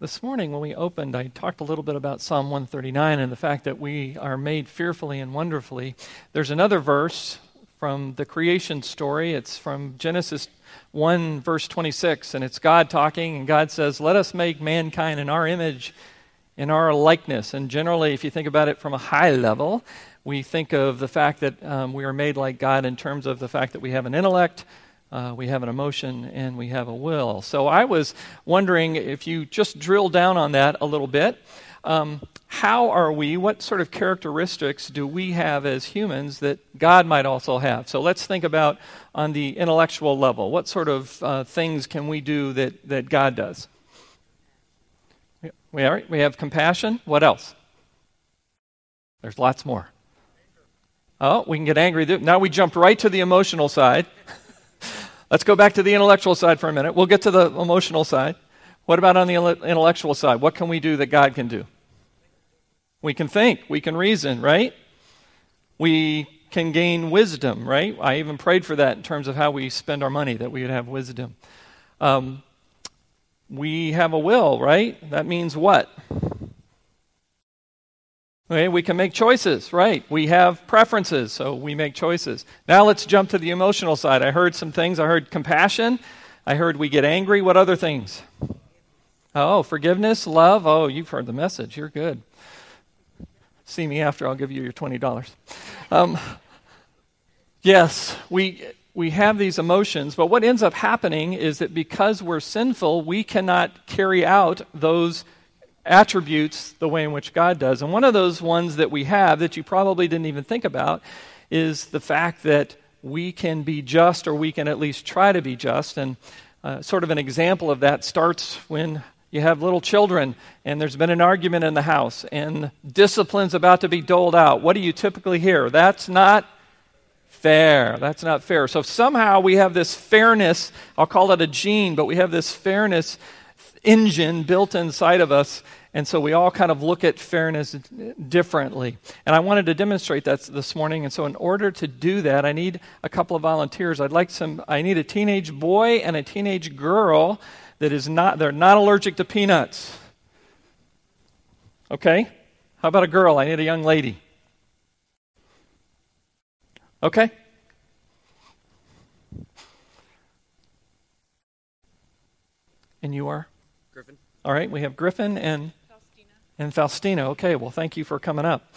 This morning, when we opened, I talked a little bit about Psalm 139 and the fact that we are made fearfully and wonderfully. There's another verse from the creation story. It's from Genesis 1, verse 26, and it's God talking, and God says, Let us make mankind in our image, in our likeness. And generally, if you think about it from a high level, we think of the fact that um, we are made like God in terms of the fact that we have an intellect, uh, we have an emotion, and we have a will. So I was wondering if you just drill down on that a little bit. Um, how are we, what sort of characteristics do we have as humans that God might also have? So let's think about on the intellectual level. What sort of uh, things can we do that, that God does? We, are, we have compassion. What else? There's lots more. Oh, we can get angry. Now we jump right to the emotional side. Let's go back to the intellectual side for a minute. We'll get to the emotional side. What about on the intellectual side? What can we do that God can do? We can think, we can reason, right? We can gain wisdom, right? I even prayed for that in terms of how we spend our money, that we would have wisdom. Um, we have a will, right? That means what? Okay, we can make choices, right? We have preferences, so we make choices. Now let's jump to the emotional side. I heard some things. I heard compassion. I heard we get angry. What other things? Oh, forgiveness, love. Oh, you've heard the message. You're good. See me after, I'll give you your $20. Um, yes, we, we have these emotions, but what ends up happening is that because we're sinful, we cannot carry out those attributes the way in which God does. And one of those ones that we have that you probably didn't even think about is the fact that we can be just, or we can at least try to be just. And uh, sort of an example of that starts when you have little children and there's been an argument in the house and discipline's about to be doled out. What do you typically hear? That's not fair. That's not fair. So somehow we have this fairness, I'll call it a gene, but we have this fairness engine built inside of us. And so we all kind of look at fairness differently. And I wanted to demonstrate that this morning. And so in order to do that, I need a couple of volunteers. I'd like some I need a teenage boy and a teenage girl that is not, they're not allergic to peanuts. Okay? How about a girl? I need a young lady. Okay? And you are? All right, we have Griffin and Faustina. And Faustina. Okay, well, thank you for coming up.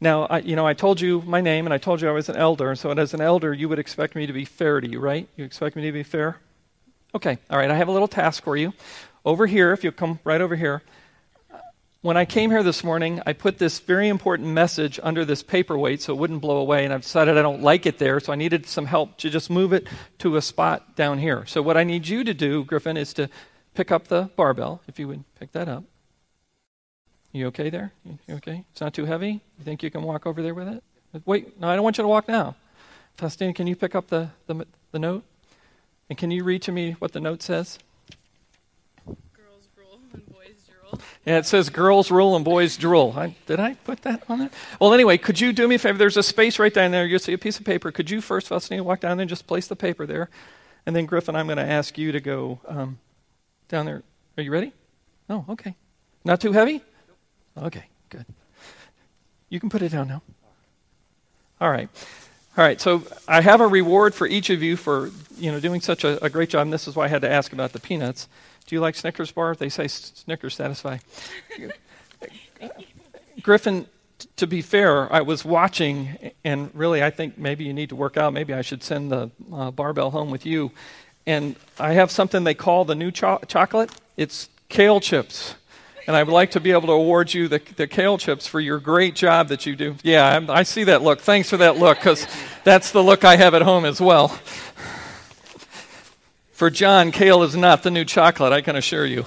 Now, I, you know, I told you my name and I told you I was an elder. So, as an elder, you would expect me to be fair to you, right? You expect me to be fair? Okay, all right, I have a little task for you. Over here, if you'll come right over here. When I came here this morning, I put this very important message under this paperweight so it wouldn't blow away, and I've decided I don't like it there, so I needed some help to just move it to a spot down here. So, what I need you to do, Griffin, is to pick up the barbell, if you would pick that up. You okay there? You okay? It's not too heavy? You think you can walk over there with it? Wait, no, I don't want you to walk now. Faustina, can you pick up the, the, the note? And can you read to me what the note says? Girls rule and boys drool. Yeah, it says girls rule and boys drool. I, did I put that on there? Well, anyway, could you do me a favor? There's a space right down there. You see a piece of paper. Could you first, Faustina, walk down there and just place the paper there? And then, Griffin, I'm going to ask you to go um, down there. Are you ready? Oh, okay. Not too heavy? Okay, good. You can put it down now. All right. All right, so I have a reward for each of you for you know doing such a, a, great job. And this is why I had to ask about the peanuts. Do you like Snickers bar? They say Snickers satisfy. Griffin, t- to be fair, I was watching, and really, I think maybe you need to work out. Maybe I should send the uh, barbell home with you. And I have something they call the new cho- chocolate. It's kale chips and I would like to be able to award you the, the kale chips for your great job that you do. Yeah, I, I see that look. Thanks for that look, because that's the look I have at home as well. For John, kale is not the new chocolate, I can assure you.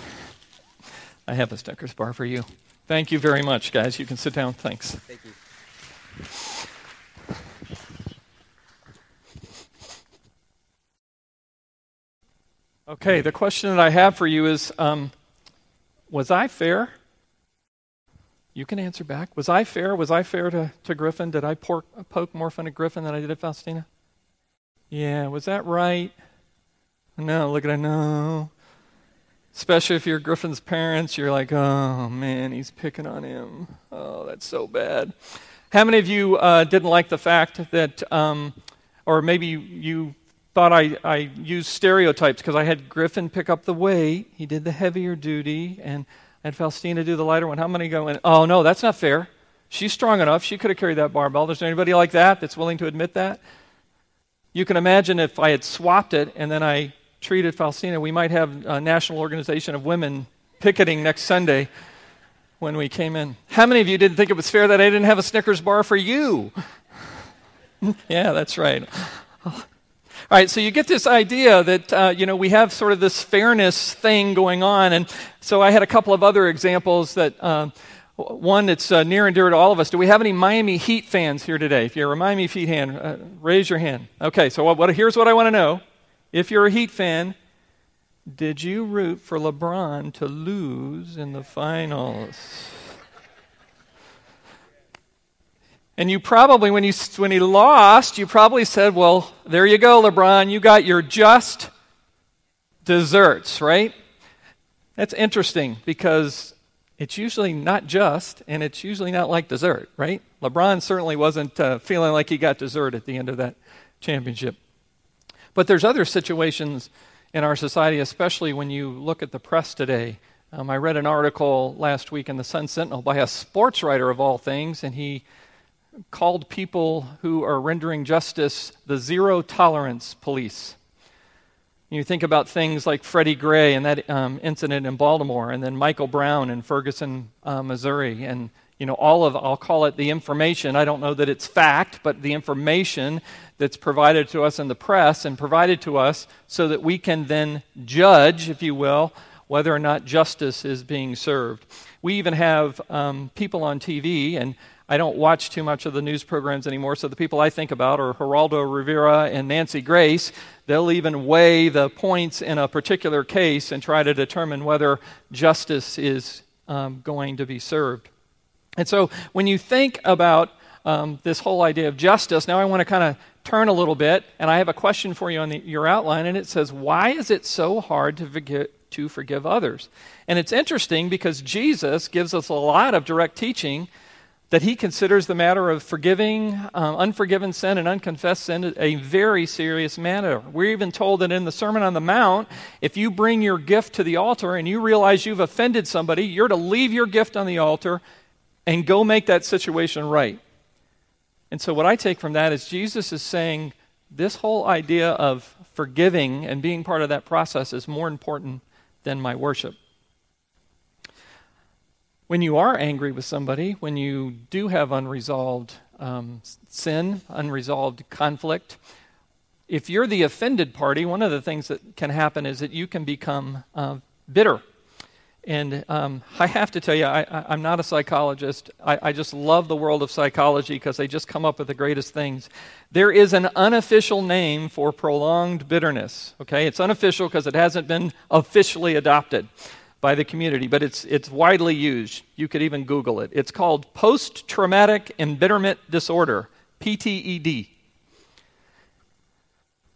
I have a Snickers bar for you. Thank you very much, guys. You can sit down. Thanks. Thank you. Okay, the question that I have for you is um, was I fair? You can answer back. Was I fair? Was I fair to, to Griffin? Did I pork, poke more fun at Griffin than I did at Faustina? Yeah, was that right? No, look at I know. Especially if you're Griffin's parents, you're like, oh man, he's picking on him. Oh, that's so bad. How many of you uh, didn't like the fact that, um, or maybe you thought I, I used stereotypes because I had Griffin pick up the weight, he did the heavier duty, and had Faustina do the lighter one. How many go, oh no, that's not fair. She's strong enough. She could have carried that barbell. There's anybody like that that's willing to admit that? You can imagine if I had swapped it and then I treated Faustina, we might have a national organization of women picketing next Sunday when we came in. How many of you didn't think it was fair that I didn't have a Snickers bar for you? yeah, that's right. All right, so you get this idea that, uh, you know, we have sort of this fairness thing going on. And so I had a couple of other examples that, uh, one that's uh, near and dear to all of us. Do we have any Miami Heat fans here today? If you're a Miami Heat fan, uh, raise your hand. Okay, so what, what, here's what I want to know. If you're a Heat fan, did you root for LeBron to lose in the finals? And you probably, when, you, when he lost, you probably said, Well, there you go, LeBron. You got your just desserts, right? That's interesting because it's usually not just, and it's usually not like dessert, right? LeBron certainly wasn't uh, feeling like he got dessert at the end of that championship. But there's other situations in our society, especially when you look at the press today. Um, I read an article last week in the Sun Sentinel by a sports writer of all things, and he called people who are rendering justice the zero tolerance police. You think about things like Freddie Gray and that um, incident in Baltimore, and then Michael Brown in Ferguson, uh, Missouri, and you know, all of, I'll call it the information. I don't know that it's fact, but the information that's provided to us in the press and provided to us so that we can then judge, if you will, whether or not justice is being served. We even have um, people on TV, and I don't watch too much of the news programs anymore, so the people I think about are Geraldo Rivera and Nancy Grace. They'll even weigh the points in a particular case and try to determine whether justice is um, going to be served. And so when you think about um, this whole idea of justice, now I want to kind of turn a little bit, and I have a question for you on the, your outline, and it says, Why is it so hard to forgive, to forgive others? And it's interesting because Jesus gives us a lot of direct teaching that he considers the matter of forgiving um, unforgiven sin and unconfessed sin a very serious matter. We're even told that in the Sermon on the Mount, if you bring your gift to the altar and you realize you've offended somebody, you're to leave your gift on the altar and go make that situation right. And so, what I take from that is Jesus is saying this whole idea of forgiving and being part of that process is more important than my worship. When you are angry with somebody, when you do have unresolved um, sin, unresolved conflict, if you're the offended party, one of the things that can happen is that you can become uh, bitter and um, I have to tell you, I, am not a psychologist. I, I, just love the world of psychology because they just come up with the greatest things. There is an unofficial name for prolonged bitterness. Okay, it's unofficial because it hasn't been officially adopted by the community, but it's it's widely used. You could even Google it. It's called post-traumatic embitterment disorder (PTED).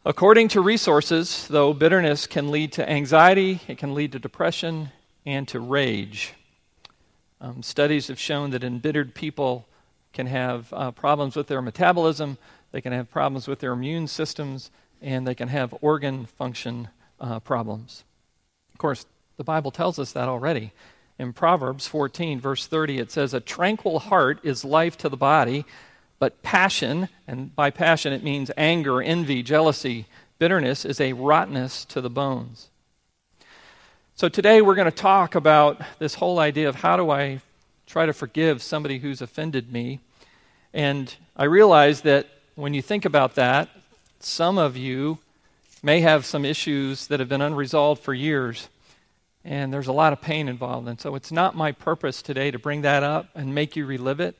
According to resources, though, bitterness can lead to anxiety, it can lead to depression, and to rage. Um, studies have shown that embittered people can have uh, problems with their metabolism, they can have problems with their immune systems, and they can have organ function uh, problems. Of course, the Bible tells us that already. In Proverbs 14, verse 30, it says, A tranquil heart is life to the body, but passion, and by passion it means anger, envy, jealousy, bitterness, is a rottenness to the bones. So today we're going to talk about this whole idea of how do I try to forgive somebody who's offended me. And I realize that when you think about that, some of you may have some issues that have been unresolved for years. And there's a lot of pain involved. And so it's not my purpose today to bring that up and make you relive it.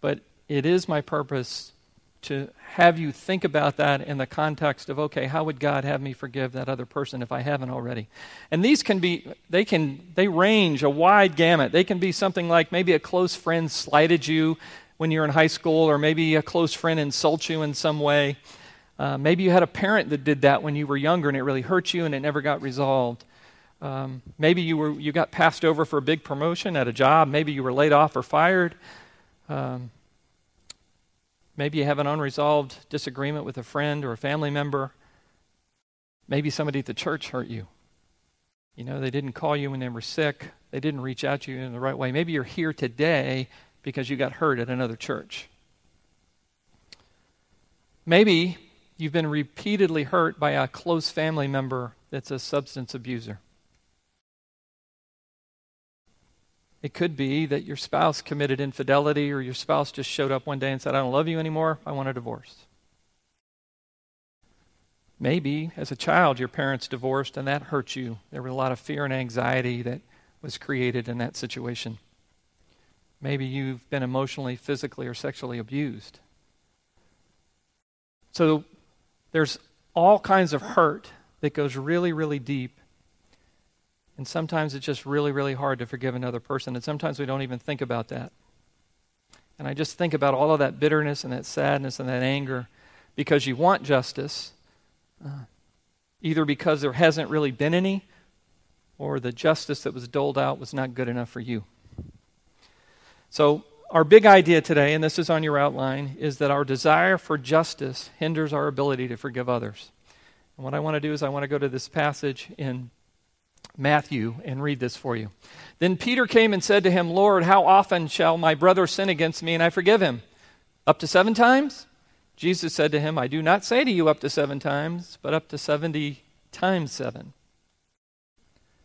But it is my purpose to have you think about that in the context of okay how would god have me forgive that other person if i haven't already and these can be they can they range a wide gamut they can be something like maybe a close friend slighted you when you're in high school or maybe a close friend insults you in some way uh, maybe you had a parent that did that when you were younger and it really hurt you and it never got resolved Um, maybe you, were, you got passed over for a big promotion at a job. Maybe you were laid off or fired. Um, maybe you have an unresolved disagreement with a friend or a family member. Maybe somebody at the church hurt you. You know, they didn't call you when they were sick, they didn't reach out to you in the right way. Maybe you're here today because you got hurt at another church. Maybe you've been repeatedly hurt by a close family member that's a substance abuser. It could be that your spouse committed infidelity or your spouse just showed up one day and said, I don't love you anymore, I want a divorce. Maybe as a child your parents divorced and that hurt you. There was a lot of fear and anxiety that was created in that situation. Maybe you've been emotionally, physically, or sexually abused. So there's all kinds of hurt that goes really, really deep. And sometimes it's just really, really hard to forgive another person. And sometimes we don't even think about that. And I just think about all of that bitterness and that sadness and that anger because you want justice uh, either because there hasn't really been any, or the justice that was doled out was not good enough for you. So, our big idea today, and this is on your outline, is that our desire for justice hinders our ability to forgive others. And what I want to do is I want to go to this passage in Matthew and read this for you. Then Peter came and said to him, Lord, how often shall my brother sin against me and I forgive him? Up to seven times? Jesus said to him, I do not say to you up to seven times, but up to 70 times seven.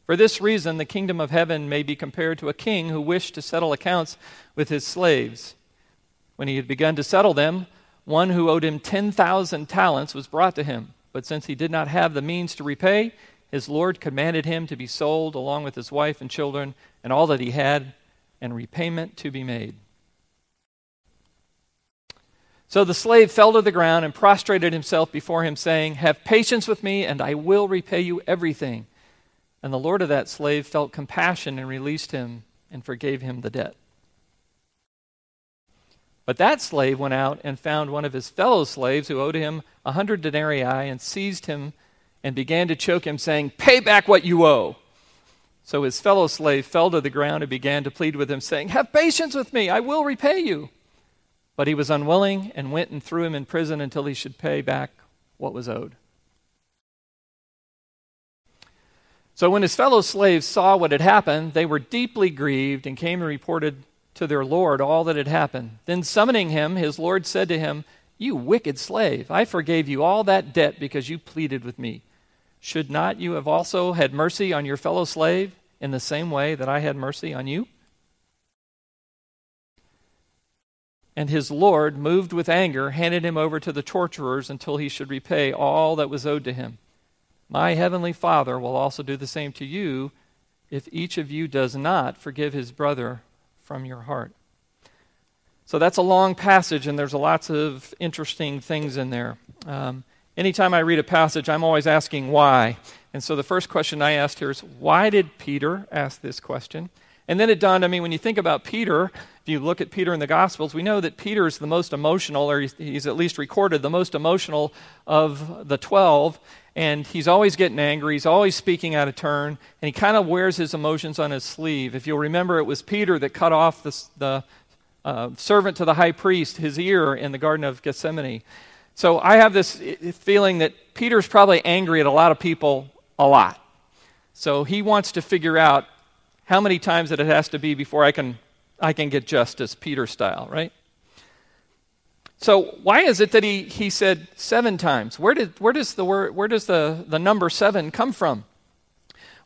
For this reason, the kingdom of heaven may be compared to a king who wished to settle accounts with his slaves. When he had begun to settle them, one who owed him 10,000 talents was brought to him. But since he did not have the means to repay, his Lord commanded him to be sold along with his wife and children and all that he had, and repayment to be made. So the slave fell to the ground and prostrated himself before him, saying, Have patience with me, and I will repay you everything. And the Lord of that slave felt compassion and released him and forgave him the debt. But that slave went out and found one of his fellow slaves who owed him a hundred denarii and seized him and began to choke him, saying, Pay back what you owe. So his fellow slave fell to the ground and began to plead with him, saying, Have patience with me, I will repay you. But he was unwilling and went and threw him in prison until he should pay back what was owed. So when his fellow slaves saw what had happened, they were deeply grieved and came and reported to their Lord all that had happened. Then summoning him, his Lord said to him, You wicked slave, I forgave you all that debt because you pleaded with me. Should not you have also had mercy on your fellow slave in the same way that I had mercy on you? And his Lord, moved with anger, handed him over to the torturers until he should repay all that was owed to him. My heavenly Father will also do the same to you if each of you does not forgive his brother from your heart. So that's a long passage, and there's lots of interesting things in there. Um, anytime I read a passage, I'm always asking why. And so the first question I asked here is why did Peter ask this question? And then it dawned on me when you think about Peter, if you look at Peter in the Gospels, we know that Peter is the most emotional, or he's, he's at least recorded the most emotional of the 12. And he's always getting angry. He's always speaking out of turn. And he kind of wears his emotions on his sleeve. If you'll remember, it was Peter that cut off the, the uh, servant to the high priest his ear in the Garden of Gethsemane. So I have this feeling that Peter's probably angry at a lot of people a lot. So he wants to figure out how many times that it has to be before I can, I can get justice, Peter style, right? So why is it that he, he said seven times? Where, did, where does, the, word, where does the, the number seven come from?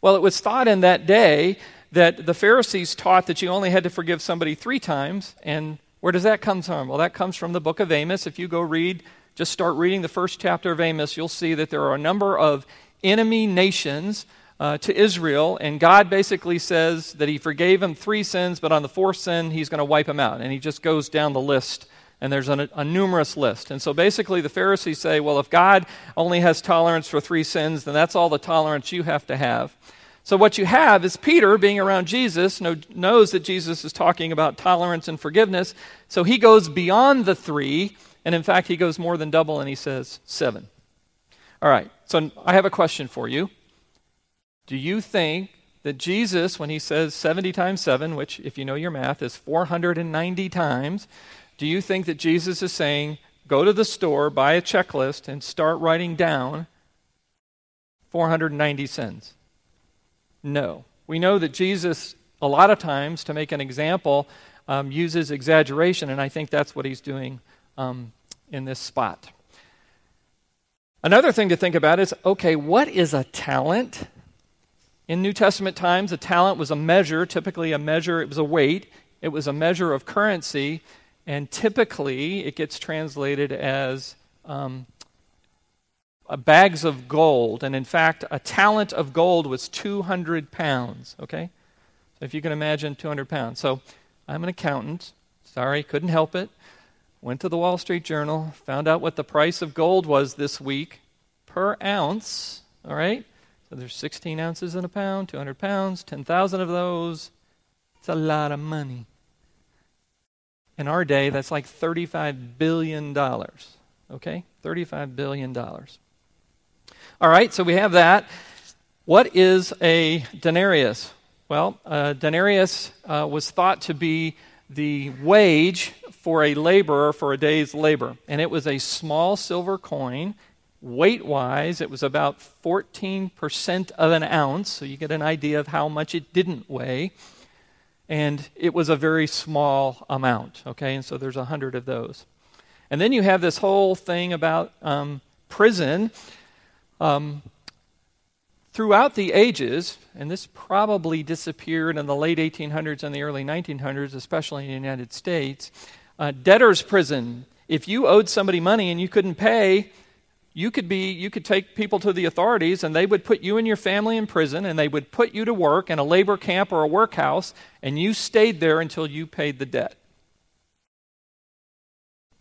Well, it was thought in that day that the Pharisees taught that you only had to forgive somebody three times. And where does that come from? Well, that comes from the book of Amos. If you go read, just start reading the first chapter of Amos, you'll see that there are a number of enemy nations uh, to Israel, and God basically says that He forgave him three sins, but on the fourth sin, He's going to wipe him out. And He just goes down the list, and there's a, a numerous list. And so basically, the Pharisees say, well, if God only has tolerance for three sins, then that's all the tolerance you have to have. So, what you have is Peter being around Jesus, knows that Jesus is talking about tolerance and forgiveness. So, he goes beyond the three, and in fact, he goes more than double, and he says seven. All right, so I have a question for you. Do you think that Jesus, when he says 70 times 7, which, if you know your math, is 490 times, do you think that Jesus is saying, go to the store, buy a checklist, and start writing down 490 sins? No. We know that Jesus, a lot of times, to make an example, um, uses exaggeration, and I think that's what he's doing um, in this spot. Another thing to think about is okay, what is a talent? In New Testament times, a talent was a measure, typically a measure, it was a weight, it was a measure of currency, and typically it gets translated as um, bags of gold. And in fact, a talent of gold was 200 pounds, okay? So if you can imagine 200 pounds. So I'm an accountant. Sorry, couldn't help it. Went to the Wall Street Journal, found out what the price of gold was this week per ounce, all right? So there's 16 ounces in a pound, 200 pounds, 10,000 of those. It's a lot of money. In our day, that's like $35 billion. Okay? $35 billion. All right, so we have that. What is a denarius? Well, a denarius uh, was thought to be the wage for a laborer for a day's labor. And it was a small silver coin. Weight wise, it was about 14% of an ounce, so you get an idea of how much it didn't weigh. And it was a very small amount, okay? And so there's a hundred of those. And then you have this whole thing about um, prison. Um, throughout the ages, and this probably disappeared in the late 1800s and the early 1900s, especially in the United States, uh, debtor's prison. If you owed somebody money and you couldn't pay, you could be you could take people to the authorities and they would put you and your family in prison and they would put you to work in a labor camp or a workhouse and you stayed there until you paid the debt.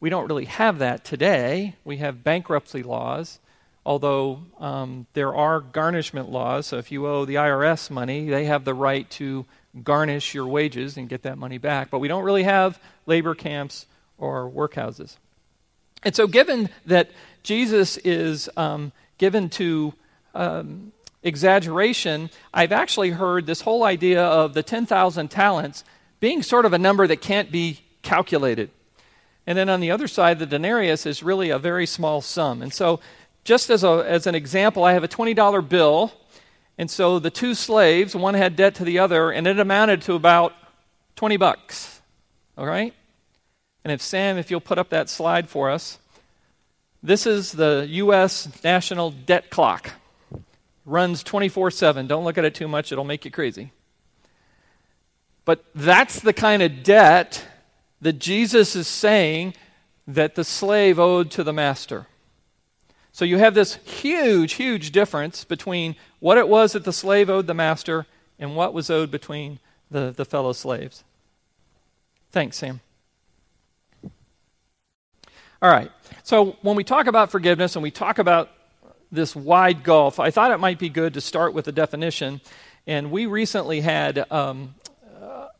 We don't really have that today. We have bankruptcy laws although um, there are garnishment laws so if you owe the irs money they have the right to garnish your wages and get that money back but we don't really have labor camps or workhouses and so given that Jesus is um, given to um, exaggeration, I've actually heard this whole idea of the 10,000 talents being sort of a number that can't be calculated. And then on the other side, the denarius is really a very small sum. And so, just as, a, as an example, I have a $20 bill. And so the two slaves, one had debt to the other, and it amounted to about 20 bucks. All right? And if Sam, if you'll put up that slide for us. This is the U.S. national debt clock. Runs 24 7. Don't look at it too much, it'll make you crazy. But that's the kind of debt that Jesus is saying that the slave owed to the master. So you have this huge, huge difference between what it was that the slave owed the master and what was owed between the, the fellow slaves. Thanks, Sam. All right. So when we talk about forgiveness and we talk about this wide gulf, I thought it might be good to start with a definition. And we recently had um,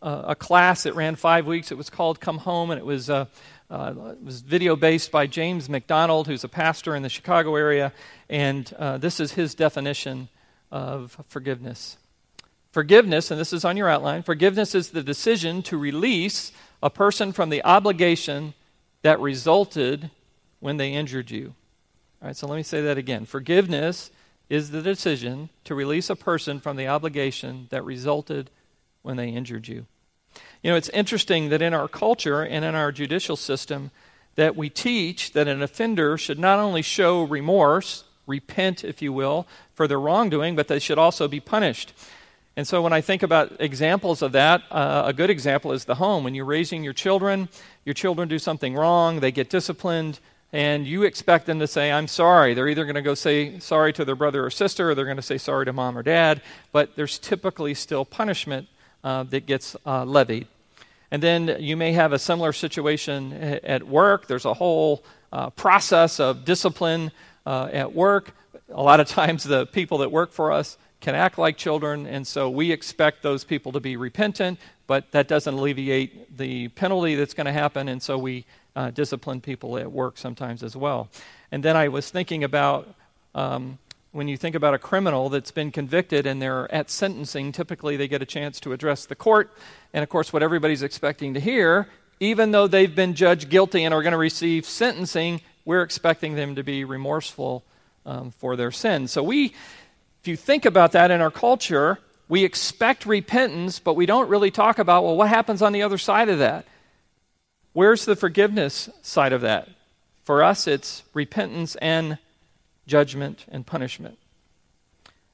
a, a, class that ran five weeks. It was called Come Home, and it was, uh, uh, it was video based by James MacDonald, who's a pastor in the Chicago area. And uh, this is his definition of forgiveness. Forgiveness, and this is on your outline forgiveness is the decision to release a person from the obligation that resulted when they injured you. All right, so let me say that again. Forgiveness is the decision to release a person from the obligation that resulted when they injured you. You know, it's interesting that in our culture and in our judicial system that we teach that an offender should not only show remorse, repent if you will, for their wrongdoing, but they should also be punished. And so when I think about examples of that, uh, a good example is the home. When you're raising your children, your children do something wrong, they get disciplined, and you expect them to say, I'm sorry. They're either going to go say sorry to their brother or sister, or they're going to say sorry to mom or dad, but there's typically still punishment uh, that gets uh, levied. And then you may have a similar situation at work. There's a whole uh, process of discipline uh, at work. A lot of times, the people that work for us can act like children, and so we expect those people to be repentant, but that doesn't alleviate the penalty that's going to happen, and so we uh, discipline people at work sometimes as well. And then I was thinking about um, when you think about a criminal that's been convicted and they're at sentencing, typically they get a chance to address the court. And of course, what everybody's expecting to hear, even though they've been judged guilty and are going to receive sentencing, we're expecting them to be remorseful um, for their sins. So we, if you think about that in our culture, we expect repentance, but we don't really talk about, well, what happens on the other side of that? Where's the forgiveness side of that? For us, it's repentance and judgment, and punishment.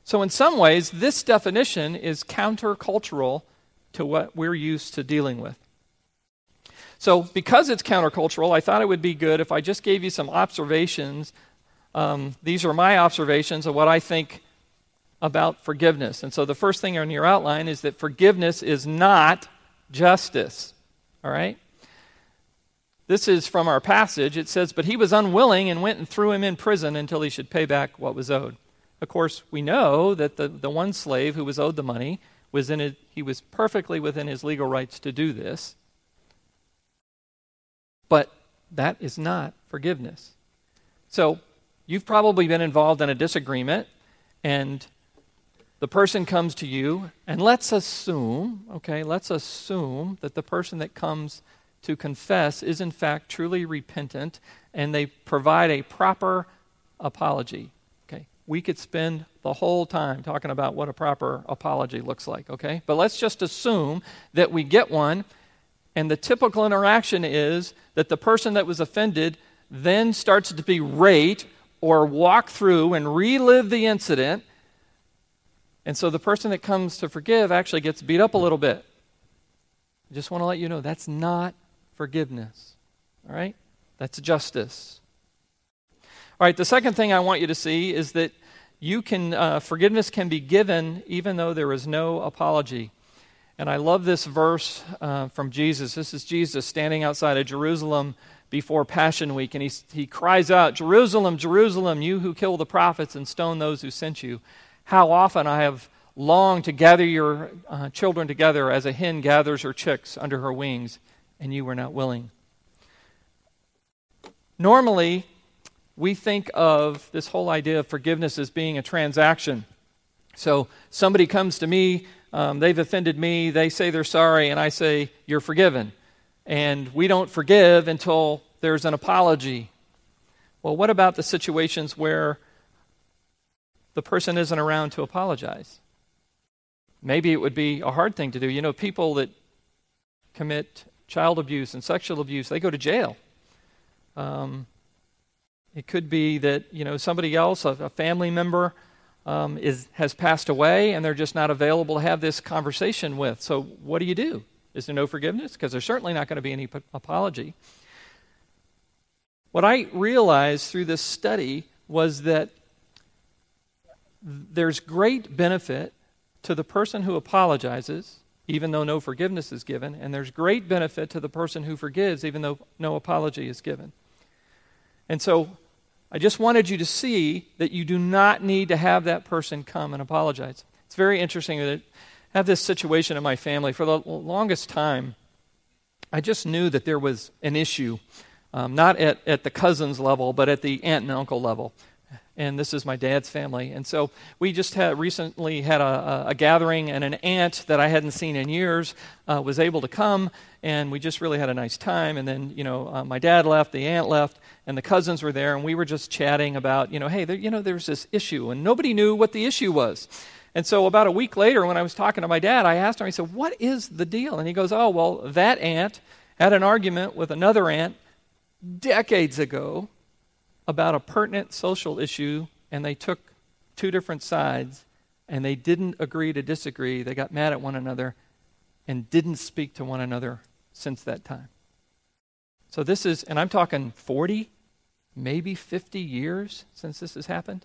So, in some ways, this definition is countercultural to what we're used to dealing with. So, because it's countercultural, I thought it would be good if I just gave you some observations. Um, these are my observations of what I think about forgiveness. And so, the first thing on your outline is that forgiveness is not justice. All right? This is from our passage. It says, But he was unwilling and went and threw him in prison until he should pay back what was owed. Of course, we know that the, the one slave who was owed the money was in it, he was perfectly within his legal rights to do this. But that is not forgiveness. So, you've probably been involved in a disagreement, and the person comes to you, and let's assume, okay, let's assume that the person that comes to confess is in fact truly repentant and they provide a proper apology. Okay? We could spend the whole time talking about what a proper apology looks like, okay? But let's just assume that we get one and the typical interaction is that the person that was offended then starts to berate or walk through and relive the incident. And so the person that comes to forgive actually gets beat up a little bit. I just want to let you know that's not forgiveness. All right? That's justice. All right, the second thing I want you to see is that you can, uh, forgiveness can be given even though there is no apology. And I love this verse uh, from Jesus. This is Jesus standing outside of Jerusalem before Passion Week, and he, he cries out, Jerusalem, Jerusalem, you who kill the prophets and stone those who sent you. How often I have longed to gather your uh, children together as a hen gathers her chicks under her wings and you were not willing. Normally, we think of this whole idea of forgiveness as being a transaction. So somebody comes to me, um, they've offended me, they say they're sorry, and I say, You're forgiven. And we don't forgive until there's an apology. Well, what about the situations where the person isn't around to apologize? Maybe it would be a hard thing to do. You know, people that commit child abuse and sexual abuse, they go to jail. Um, it could be that you know somebody else, a, a family member, um, is has passed away, and they're just not available to have this conversation with. So what do you do? Is there no forgiveness? Because there's certainly not going to be any p- apology. What I realized through this study was that there's great benefit to the person who apologizes even though no forgiveness is given, and there's great benefit to the person who forgives, even though no apology is given. And so I just wanted you to see that you do not need to have that person come and apologize. It's very interesting that I have this situation in my family. For the longest time, I just knew that there was an issue, um, not at, at the cousins level, but at the aunt and uncle level and this is my dad's family. And so we just had recently had a, a, gathering, and an aunt that I hadn't seen in years uh, was able to come, and we just really had a nice time. And then, you know, uh, my dad left, the aunt left, and the cousins were there, and we were just chatting about, you know, hey, there, you know, there's this issue, and nobody knew what the issue was. And so about a week later, when I was talking to my dad, I asked him, I said, what is the deal? And he goes, oh, well, that aunt had an argument with another aunt decades ago about a pertinent social issue and they took two different sides and they didn't agree to disagree. They got mad at one another and didn't speak to one another since that time. So this is, and I'm talking 40, maybe 50 years since this has happened.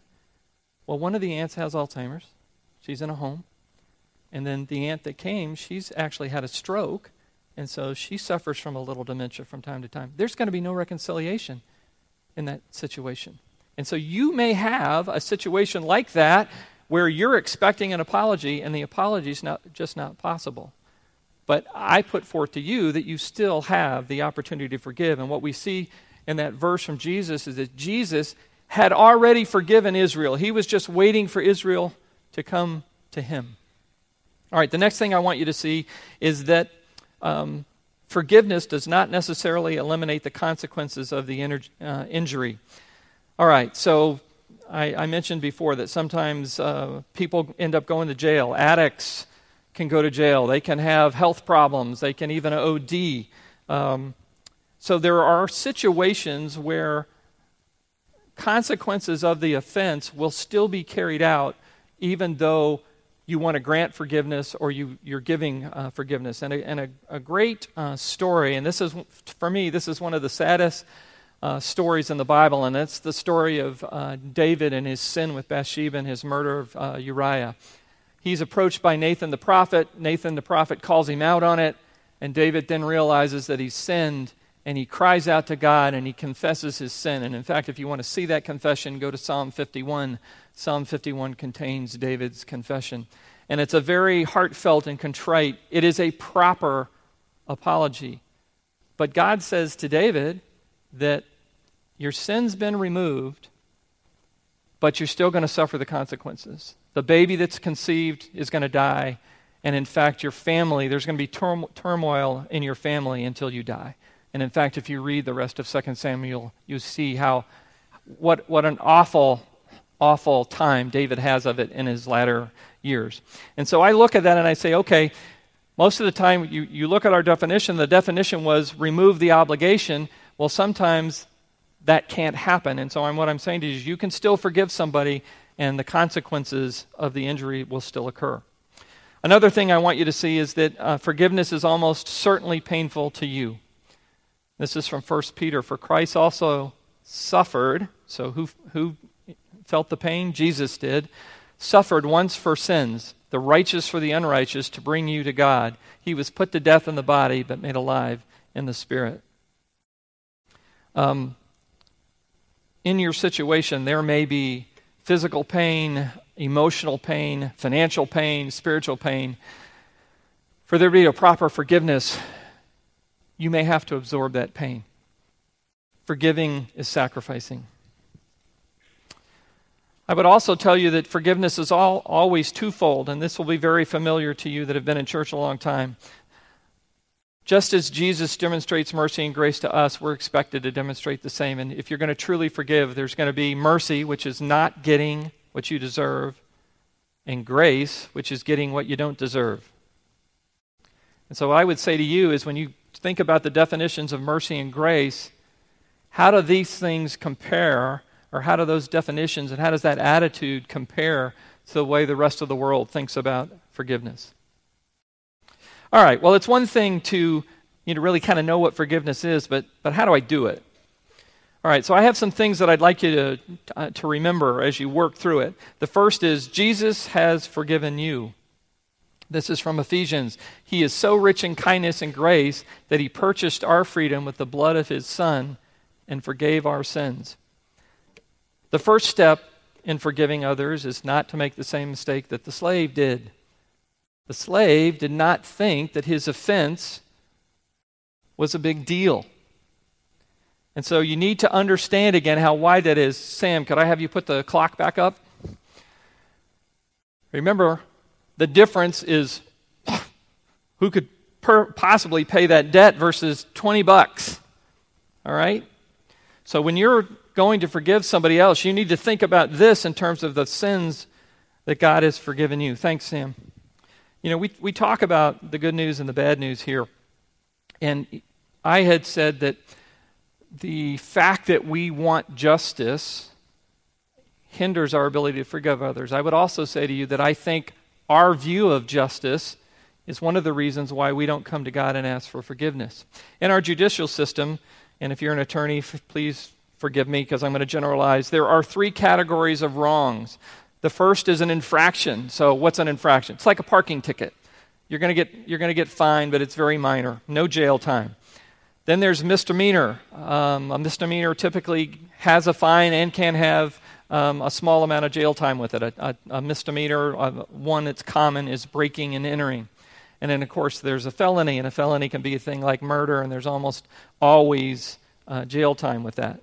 Well, one of the aunts has Alzheimer's. She's in a home. And then the aunt that came, she's actually had a stroke. And so she suffers from a little dementia from time to time. There's going to be no reconciliation in that situation. And so you may have a situation like that where you're expecting an apology and the apology is not, just not possible. But I put forth to you that you still have the opportunity to forgive. And what we see in that verse from Jesus is that Jesus had already forgiven Israel. He was just waiting for Israel to come to him. All right, the next thing I want you to see is that um, forgiveness does not necessarily eliminate the consequences of the inter- uh, injury. All right, so I, I mentioned before that sometimes uh, people end up going to jail. Addicts can go to jail. They can have health problems. They can even OD. Um, so there are situations where consequences of the offense will still be carried out, even though you want to grant forgiveness or you, you're giving uh, forgiveness. And, a, and a, a great uh, story, and this is, for me, this is one of the saddest uh, stories in the Bible, and it's the story of uh, David and his sin with Bathsheba and his murder of uh, Uriah. He's approached by Nathan the prophet. Nathan the prophet calls him out on it, and David then realizes that he's sinned, and he cries out to God and he confesses his sin. And in fact, if you want to see that confession, go to Psalm 51. Psalm 51 contains David's confession. And it's a very heartfelt and contrite, it is a proper apology. But God says to David, that your sin's been removed, but you're still going to suffer the consequences. The baby that's conceived is going to die, and in fact, your family, there's going to be turmoil in your family until you die. And in fact, if you read the rest of 2 Samuel, you see how what, what an awful, awful time David has of it in his latter years. And so I look at that and I say, okay, most of the time you, you look at our definition, the definition was remove the obligation. Well, sometimes that can't happen. And so I'm, what I'm saying to you is you can still forgive somebody, and the consequences of the injury will still occur. Another thing I want you to see is that uh, forgiveness is almost certainly painful to you. This is from 1 Peter. For Christ also suffered, so who, who felt the pain? Jesus did. Suffered once for sins, the righteous for the unrighteous, to bring you to God. He was put to death in the body, but made alive in the spirit. Um, in your situation, there may be physical pain, emotional pain, financial pain, spiritual pain. For there to be a proper forgiveness, you may have to absorb that pain. Forgiving is sacrificing. I would also tell you that forgiveness is all, always twofold, and this will be very familiar to you that have been in church a long time. Just as Jesus demonstrates mercy and grace to us, we're expected to demonstrate the same. And if you're going to truly forgive, there's going to be mercy, which is not getting what you deserve, and grace, which is getting what you don't deserve. And so, what I would say to you is when you think about the definitions of mercy and grace, how do these things compare, or how do those definitions and how does that attitude compare to the way the rest of the world thinks about forgiveness? All right, well, it's one thing to you know, really kind of know what forgiveness is, but, but how do I do it? All right, so I have some things that I'd like you to, uh, to remember as you work through it. The first is Jesus has forgiven you. This is from Ephesians. He is so rich in kindness and grace that he purchased our freedom with the blood of his Son and forgave our sins. The first step in forgiving others is not to make the same mistake that the slave did. The slave did not think that his offense was a big deal. And so you need to understand again how wide that is. Sam, could I have you put the clock back up? Remember, the difference is who could per- possibly pay that debt versus 20 bucks. All right? So when you're going to forgive somebody else, you need to think about this in terms of the sins that God has forgiven you. Thanks, Sam. You know, we, we talk about the good news and the bad news here. And I had said that the fact that we want justice hinders our ability to forgive others. I would also say to you that I think our view of justice is one of the reasons why we don't come to God and ask for forgiveness. In our judicial system, and if you're an attorney, please forgive me because I'm going to generalize, there are three categories of wrongs. The first is an infraction. So, what's an infraction? It's like a parking ticket. You're going to get, you're going to get fined, but it's very minor, no jail time. Then there's misdemeanor. Um, a misdemeanor typically has a fine and can have um, a small amount of jail time with it. A, a, a misdemeanor, uh, one that's common, is breaking and entering. And then, of course, there's a felony, and a felony can be a thing like murder, and there's almost always uh, jail time with that.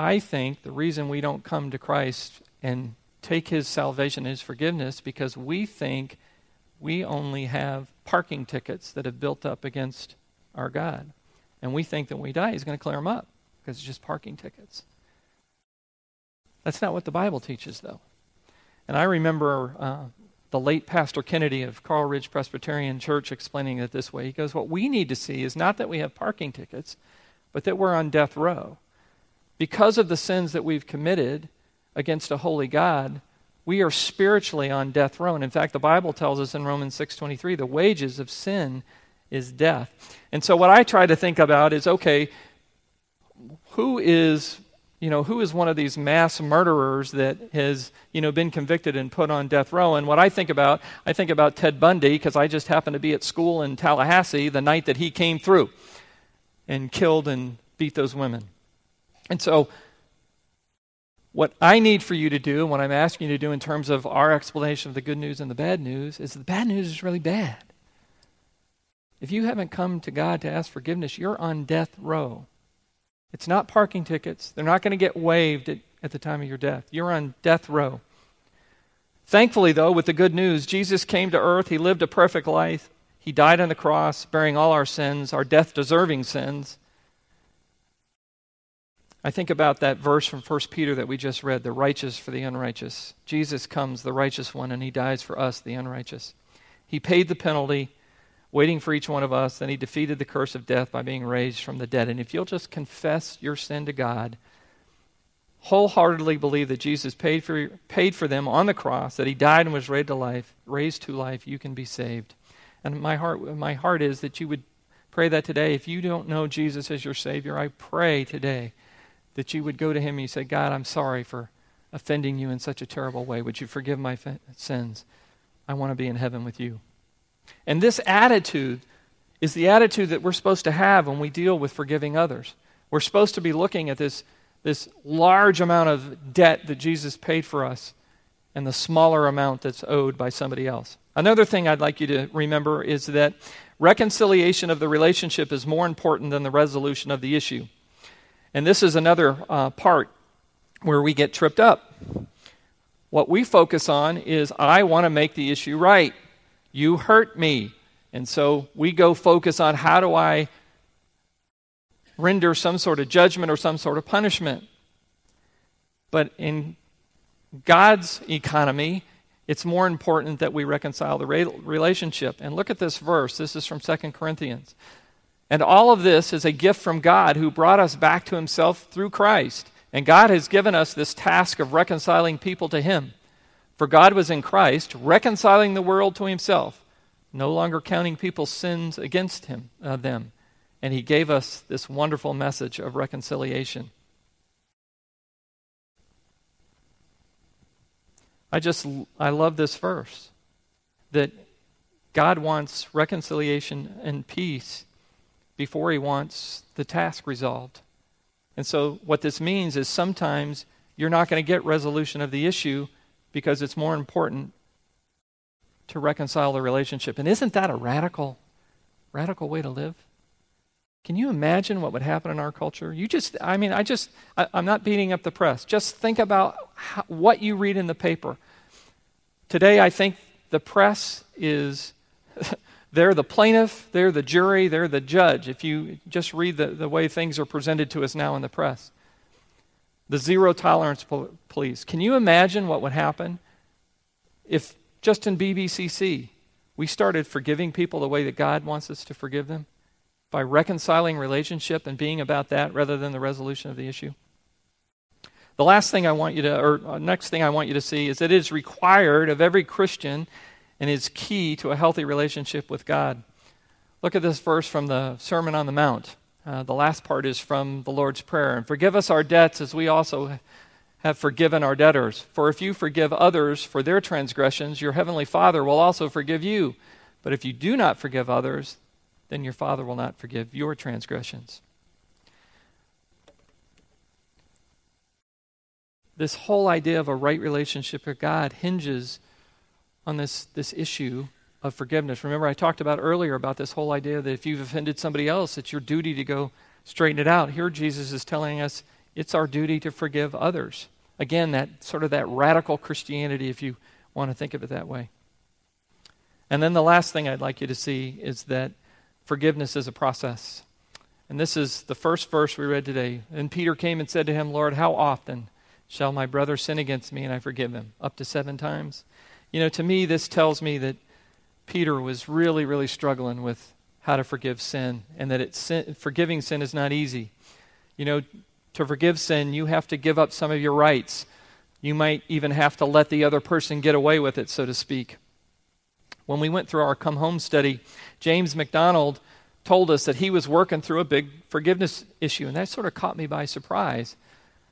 I think the reason we don't come to Christ and take his salvation, and his forgiveness, because we think we only have parking tickets that have built up against our God. And we think that when we die, he's going to clear them up because it's just parking tickets. That's not what the Bible teaches, though. And I remember uh, the late Pastor Kennedy of Coral Ridge Presbyterian Church explaining it this way. He goes, What we need to see is not that we have parking tickets, but that we're on death row. Because of the sins that we've committed against a holy God, we are spiritually on death row. And in fact, the Bible tells us in Romans 6:23, the wages of sin is death. And so what I try to think about is okay, who is you know, who is one of these mass murderers that has, you know, been convicted and put on death row? And what I think about, I think about Ted Bundy because I just happened to be at school in Tallahassee the night that he came through and killed and beat those women. And so, what I need for you to do, and what I'm asking you to do in terms of our explanation of the good news and the bad news, is the bad news is really bad. If you haven't come to God to ask forgiveness, you're on death row. It's not parking tickets. They're not going to get waived at, at the time of your death. You're on death row. Thankfully, though, with the good news, Jesus came to earth. He lived a perfect life. He died on the cross, bearing all our sins, our death deserving sins. I think about that verse from 1 Peter that we just read the righteous for the unrighteous. Jesus comes, the righteous one, and he dies for us, the unrighteous. He paid the penalty waiting for each one of us. Then he defeated the curse of death by being raised from the dead. And if you'll just confess your sin to God, wholeheartedly believe that Jesus paid for, paid for them on the cross, that he died and was raised to life, raised to life, you can be saved. And my heart, my heart is that you would pray that today. If you don't know Jesus as your Savior, I pray today that you would go to him and you say, God, I'm sorry for offending you in such a terrible way. Would you forgive my sins? I want to be in heaven with you. And this attitude is the attitude that we're supposed to have when we deal with forgiving others. We're supposed to be looking at this, this large amount of debt that Jesus paid for us and the smaller amount that's owed by somebody else. Another thing I'd like you to remember is that reconciliation of the relationship is more important than the resolution of the issue. And this is another uh, part where we get tripped up. What we focus on is I want to make the issue right. You hurt me. And so we go focus on how do I render some sort of judgment or some sort of punishment. But in God's economy, it's more important that we reconcile the relationship. And look at this verse. This is from 2 Corinthians. And all of this is a gift from God who brought us back to himself through Christ. And God has given us this task of reconciling people to him. For God was in Christ, reconciling the world to himself, no longer counting people's sins against him, uh, them. And he gave us this wonderful message of reconciliation. I just I love this verse that God wants reconciliation and peace before he wants the task resolved. And so what this means is sometimes you're not going to get resolution of the issue because it's more important to reconcile the relationship. And isn't that a radical, radical way to live? Can you imagine what would happen in our culture? You just, I mean, I just, I, am not beating up the press. Just think about how, what you read in the paper. Today, I think the press is, they're the plaintiff, they're the jury, they're the judge, if you just read the, the way things are presented to us now in the press the zero tolerance police. Can you imagine what would happen if just in BBCC we started forgiving people the way that God wants us to forgive them? By reconciling relationship and being about that rather than the resolution of the issue? The last thing I want you to, or uh, next thing I want you to see is that it is required of every Christian and is key to a healthy relationship with God. Look at this verse from the Sermon on the Mount. Uh, the last part is from the Lord's Prayer. And forgive us our debts as we also have forgiven our debtors. For if you forgive others for their transgressions, your heavenly Father will also forgive you. But if you do not forgive others, then your Father will not forgive your transgressions. This whole idea of a right relationship with God hinges on this, this issue of forgiveness. Remember, I talked about earlier about this whole idea that if you've offended somebody else, it's your duty to go straighten it out. Here, Jesus is telling us it's our duty to forgive others. Again, that sort of that radical Christianity, if you want to think of it that way. And then the last thing I'd like you to see is that forgiveness is a process. And this is the first verse we read today. And Peter came and said to him, Lord, how often shall my brother sin against me and I forgive him? Up to seven times? You know, to me, this tells me that Peter was really, really struggling with how to forgive sin and that it's forgiving sin is not easy. You know, to forgive sin, you have to give up some of your rights. You might even have to let the other person get away with it, so to speak. When we went through our come home study, James MacDonald told us that he was working through a big forgiveness issue, and that sort of caught me by surprise.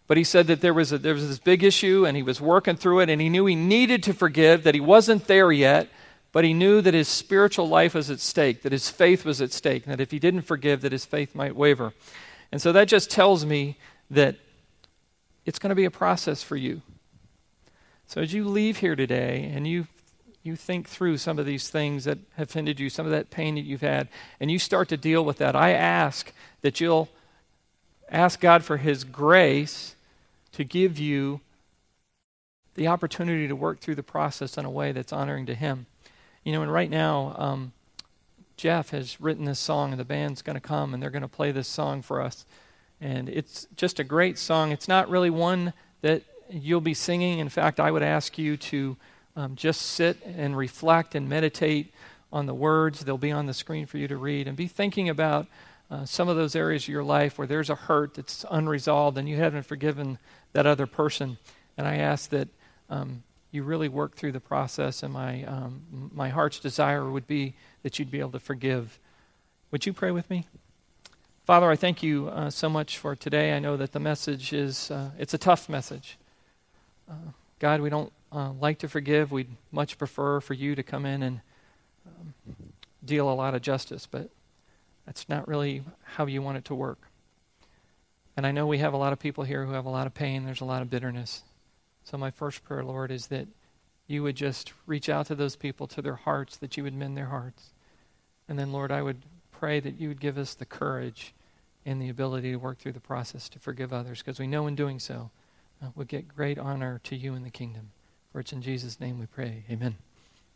But he said that there was, a, there was this big issue, and he was working through it, and he knew he needed to forgive, that he wasn't there yet, but he knew that his spiritual life was at stake, that his faith was at stake, and that if he didn't forgive, that his faith might waver. And so that just tells me that it's going to be a process for you. So as you leave here today and you you think through some of these things that have hindered you, some of that pain that you've had, and you start to deal with that, I ask that you'll ask God for His grace to give you the opportunity to work through the process in a way that's honoring to Him. You know, and right now, um, Jeff has written this song, and the band's going to come and they're going to play this song for us. And it's just a great song. It's not really one that you'll be singing. In fact, I would ask you to um, just sit and reflect and meditate on the words. They'll be on the screen for you to read. And be thinking about uh, some of those areas of your life where there's a hurt that's unresolved and you haven't forgiven that other person. And I ask that um, you really work through the process, and my, um, my heart's desire would be that you'd be able to forgive. Would you pray with me? Father, I thank you uh, so much for today. I know that the message is, uh, it's a tough message. Uh, God, we don't uh, like to forgive. We'd much prefer for you to come in and um, deal a lot of justice, but that's not really how you want it to work. And I know we have a lot of people here who have a lot of pain. There's a lot of bitterness. So, my first prayer, Lord, is that you would just reach out to those people, to their hearts, that you would mend their hearts. And then, Lord, I would pray that you would give us the courage and the ability to work through the process to forgive others, because we know in doing so, uh, we'll get great honor to you in the kingdom. For it's in Jesus' name we pray. Amen.